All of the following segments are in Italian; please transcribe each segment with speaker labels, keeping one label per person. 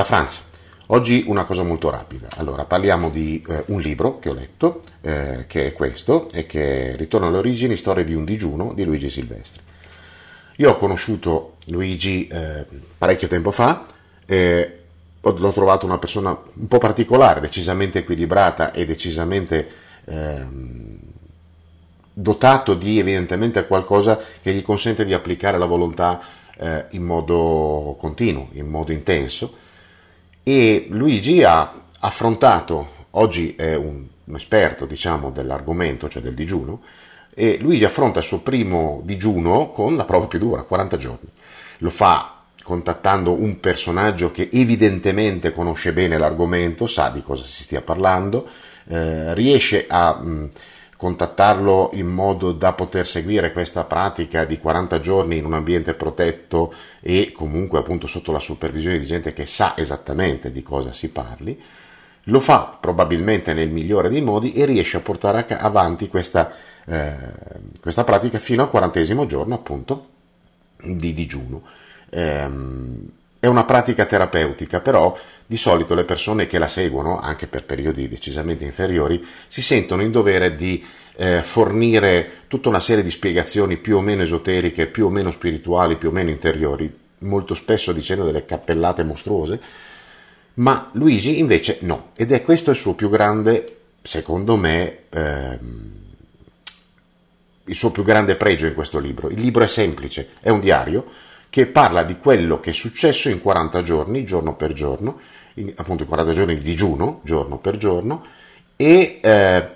Speaker 1: da Franz. Oggi una cosa molto rapida. Allora, parliamo di eh, un libro che ho letto, eh, che è questo, e che ritorna alle origini, Storia di un digiuno di Luigi Silvestri. Io ho conosciuto Luigi eh, parecchio tempo fa, l'ho trovato una persona un po' particolare, decisamente equilibrata e decisamente ehm, dotato di evidentemente qualcosa che gli consente di applicare la volontà eh, in modo continuo, in modo intenso e Luigi ha affrontato, oggi è un, un esperto diciamo, dell'argomento, cioè del digiuno, e Luigi affronta il suo primo digiuno con la prova più dura, 40 giorni. Lo fa contattando un personaggio che evidentemente conosce bene l'argomento, sa di cosa si stia parlando, eh, riesce a mh, contattarlo in modo da poter seguire questa pratica di 40 giorni in un ambiente protetto e comunque appunto sotto la supervisione di gente che sa esattamente di cosa si parli, lo fa probabilmente nel migliore dei modi e riesce a portare avanti questa, eh, questa pratica fino al quarantesimo giorno appunto di digiuno. Ehm, è una pratica terapeutica, però di solito le persone che la seguono, anche per periodi decisamente inferiori, si sentono in dovere di eh, fornire tutta una serie di spiegazioni più o meno esoteriche, più o meno spirituali, più o meno interiori, molto spesso dicendo delle cappellate mostruose, ma Luigi invece no, ed è questo il suo più grande, secondo me, ehm, il suo più grande pregio in questo libro. Il libro è semplice, è un diario che parla di quello che è successo in 40 giorni, giorno per giorno, in, appunto in 40 giorni di digiuno, giorno per giorno, e eh,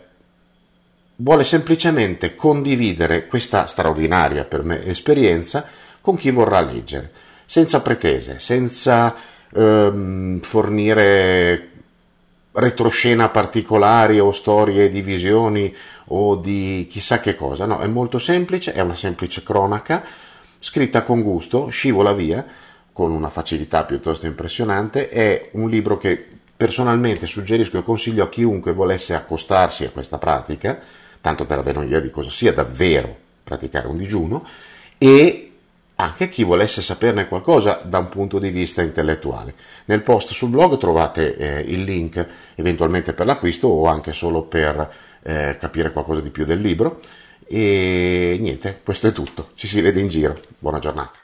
Speaker 1: vuole semplicemente condividere questa straordinaria per me esperienza con chi vorrà leggere, senza pretese, senza ehm, fornire retroscena particolari o storie di visioni o di chissà che cosa, no, è molto semplice, è una semplice cronaca scritta con gusto, scivola via con una facilità piuttosto impressionante, è un libro che personalmente suggerisco e consiglio a chiunque volesse accostarsi a questa pratica, tanto per avere un'idea di cosa sia davvero praticare un digiuno, e anche a chi volesse saperne qualcosa da un punto di vista intellettuale. Nel post sul blog trovate eh, il link eventualmente per l'acquisto o anche solo per eh, capire qualcosa di più del libro. E niente, questo è tutto. Ci si vede in giro. Buona giornata.